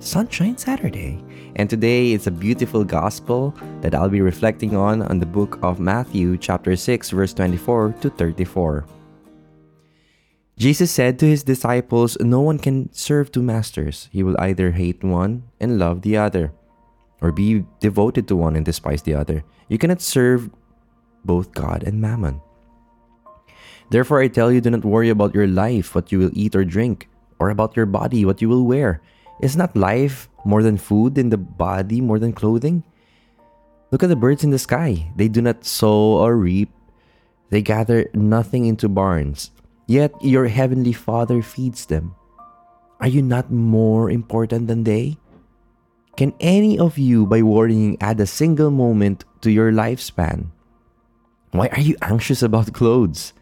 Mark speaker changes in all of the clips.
Speaker 1: Sunshine Saturday. And today it's a beautiful gospel that I'll be reflecting on on the book of Matthew, chapter 6, verse 24 to 34. Jesus said to his disciples, No one can serve two masters. He will either hate one and love the other, or be devoted to one and despise the other. You cannot serve both God and mammon. Therefore, I tell you, do not worry about your life, what you will eat or drink, or about your body, what you will wear. Is not life more than food, and the body more than clothing? Look at the birds in the sky. They do not sow or reap, they gather nothing into barns, yet your heavenly Father feeds them. Are you not more important than they? Can any of you, by worrying, add a single moment to your lifespan? Why are you anxious about clothes?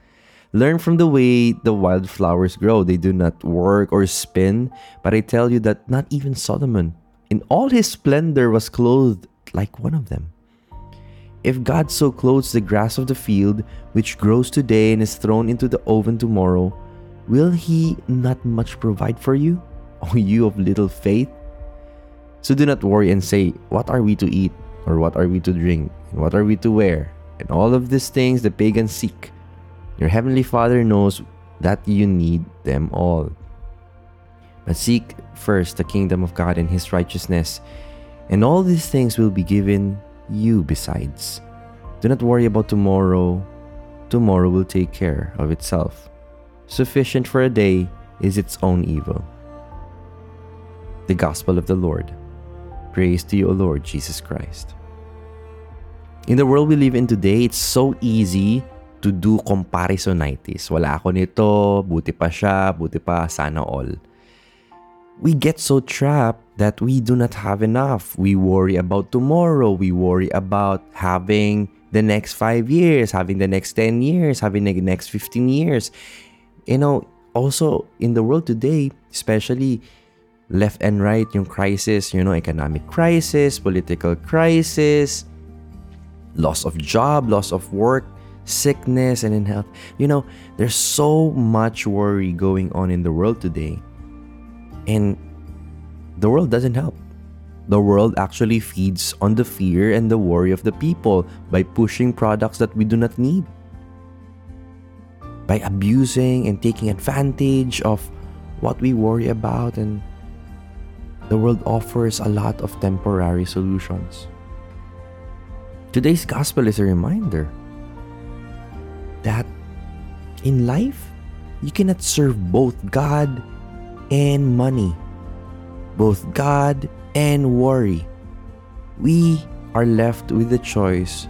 Speaker 1: Learn from the way the wildflowers grow. They do not work or spin, but I tell you that not even Solomon, in all his splendor, was clothed like one of them. If God so clothes the grass of the field, which grows today and is thrown into the oven tomorrow, will he not much provide for you, O you of little faith? So do not worry and say, What are we to eat? Or what are we to drink? And what are we to wear? And all of these things the pagans seek your heavenly Father knows that you need them all. But seek first the kingdom of God and his righteousness, and all these things will be given you besides. Do not worry about tomorrow. Tomorrow will take care of itself. Sufficient for a day is its own evil. The Gospel of the Lord. Praise to you, O Lord Jesus Christ. In the world we live in today, it's so easy to do comparisonitis. Wala ako nito, buti pa siya, buti pa, sana all. We get so trapped that we do not have enough. We worry about tomorrow. We worry about having the next five years, having the next 10 years, having the next 15 years. You know, also in the world today, especially left and right, yung crisis, you know, economic crisis, political crisis, loss of job, loss of work, sickness and in health. You know, there's so much worry going on in the world today. And the world doesn't help. The world actually feeds on the fear and the worry of the people by pushing products that we do not need. By abusing and taking advantage of what we worry about, and the world offers a lot of temporary solutions. Today's gospel is a reminder that in life, you cannot serve both God and money, both God and worry. We are left with the choice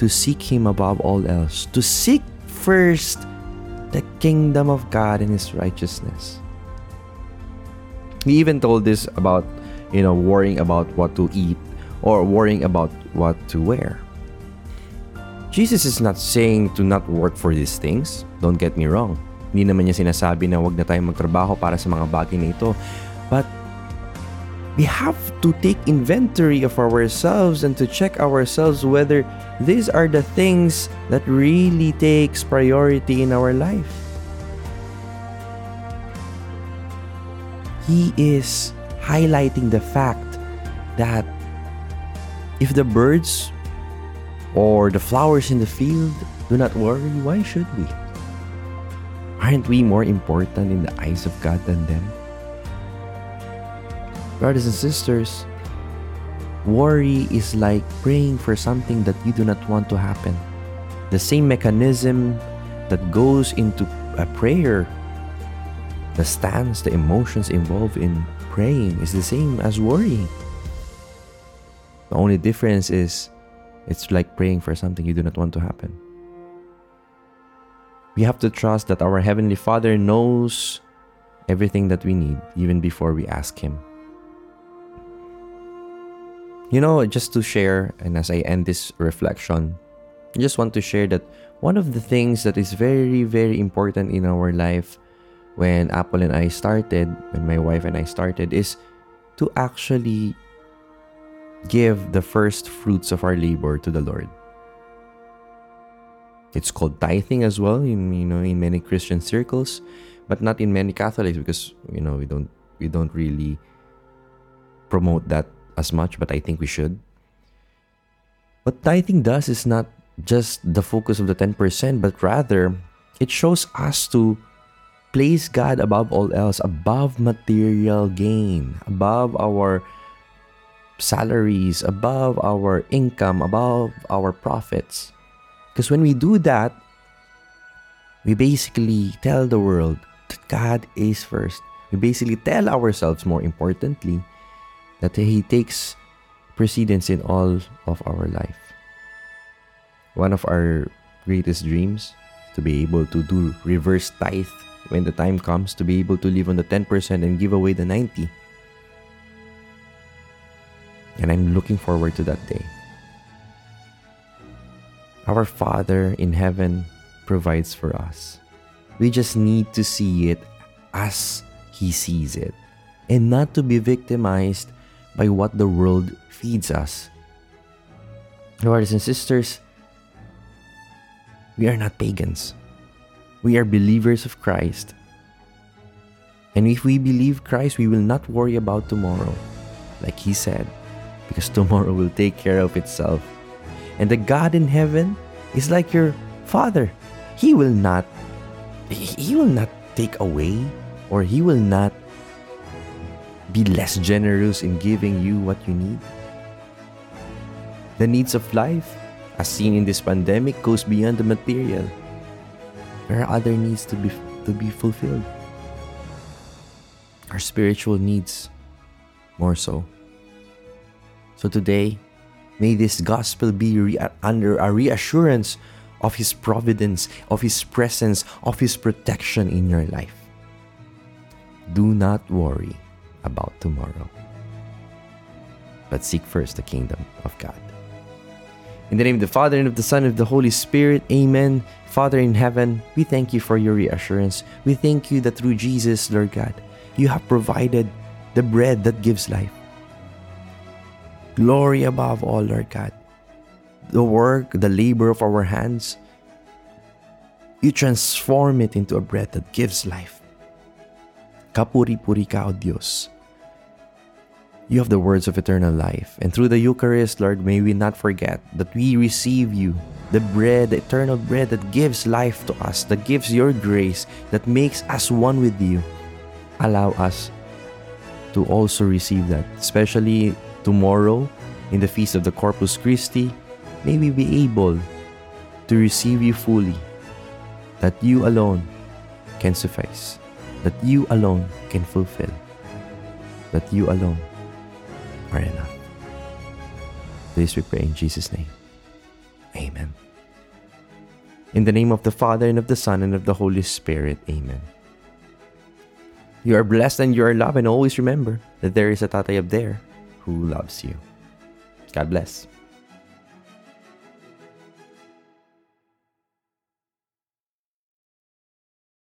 Speaker 1: to seek Him above all else, to seek first the kingdom of God and His righteousness. He even told this about, you know, worrying about what to eat or worrying about what to wear. Jesus is not saying to not work for these things. Don't get me wrong. Hindi naman niya sinasabi na wag na tayong magtrabaho para sa mga bagay na ito. But we have to take inventory of ourselves and to check ourselves whether these are the things that really takes priority in our life. He is highlighting the fact that if the birds or the flowers in the field do not worry, why should we? Aren't we more important in the eyes of God than them? Brothers and sisters, worry is like praying for something that you do not want to happen. The same mechanism that goes into a prayer, the stance, the emotions involved in praying is the same as worrying. The only difference is it's like praying for something you do not want to happen. We have to trust that our Heavenly Father knows everything that we need even before we ask Him. You know, just to share, and as I end this reflection, I just want to share that one of the things that is very, very important in our life when Apple and I started, when my wife and I started, is to actually give the first fruits of our labor to the Lord. It's called tithing as well in you know in many Christian circles, but not in many Catholics because you know we don't we don't really promote that as much, but I think we should. What tithing does is not just the focus of the 10%, but rather it shows us to place God above all else, above material gain, above our salaries, above our income, above our profits. Because when we do that, we basically tell the world that God is first. We basically tell ourselves, more importantly, that He takes precedence in all of our life. One of our greatest dreams to be able to do reverse tithe when the time comes to be able to live on the 10% and give away the 90 and I'm looking forward to that day. Our Father in heaven provides for us. We just need to see it as He sees it and not to be victimized by what the world feeds us. Brothers and sisters, we are not pagans. We are believers of Christ. And if we believe Christ, we will not worry about tomorrow. Like He said, because tomorrow will take care of itself. And the God in heaven is like your father. He will not he will not take away or he will not be less generous in giving you what you need. The needs of life, as seen in this pandemic, goes beyond the material. There are other needs to be to be fulfilled. Our spiritual needs more so. So today, may this gospel be re- under a reassurance of His providence, of His presence, of His protection in your life. Do not worry about tomorrow, but seek first the kingdom of God. In the name of the Father, and of the Son, and of the Holy Spirit, Amen. Father in heaven, we thank you for your reassurance. We thank you that through Jesus, Lord God, you have provided the bread that gives life glory above all, Lord God. The work, the labor of our hands, you transform it into a bread that gives life. Kapuri-puri ka, O. You have the words of eternal life. And through the Eucharist, Lord, may we not forget that we receive you, the bread, the eternal bread that gives life to us, that gives your grace, that makes us one with you. Allow us to also receive that, especially tomorrow in the feast of the Corpus Christi, may we be able to receive you fully, that you alone can suffice, that you alone can fulfill, that you alone are enough. This we pray in Jesus' name. Amen. In the name of the Father, and of the Son, and of the Holy Spirit. Amen. You are blessed and you are loved, and always remember that there is a tatay up there who loves you. God bless.